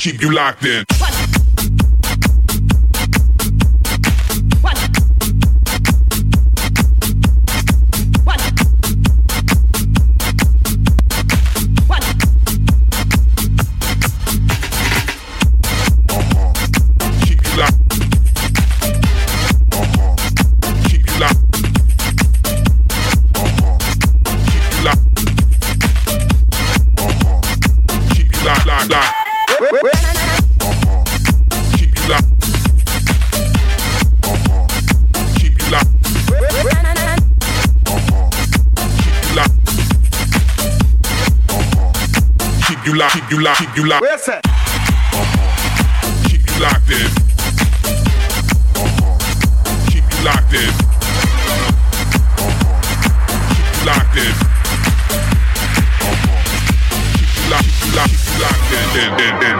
keep you locked in. locked, keep you locked, keep you locked. Where's that? Keep you locked in. Keep you locked in. Keep you locked in. Keep you locked, keep you locked, keep you locked in, in, in, in.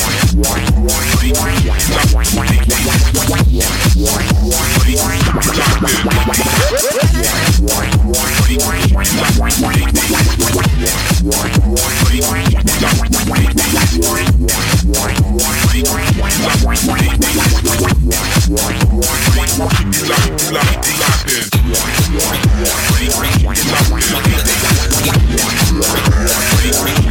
Locked in.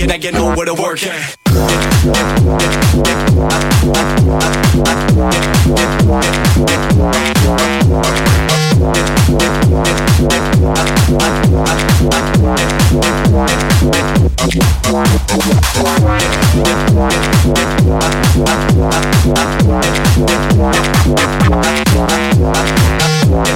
Now you know what to work at. What? What?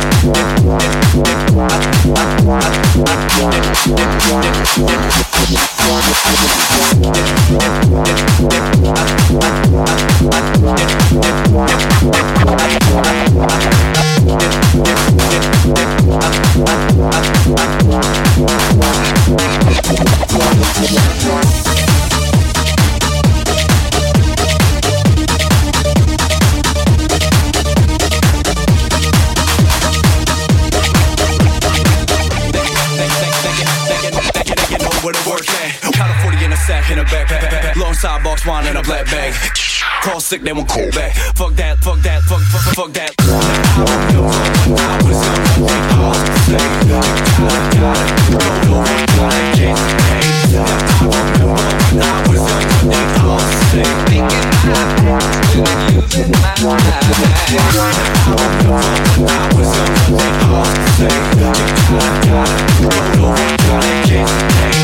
a sack, in a backpack. Long sidebox wine in a black bag. Call sick, they won't call back. Fuck that, fuck that, fuck, fuck, fuck that. I was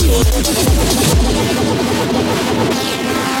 ハハハハ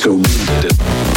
disco.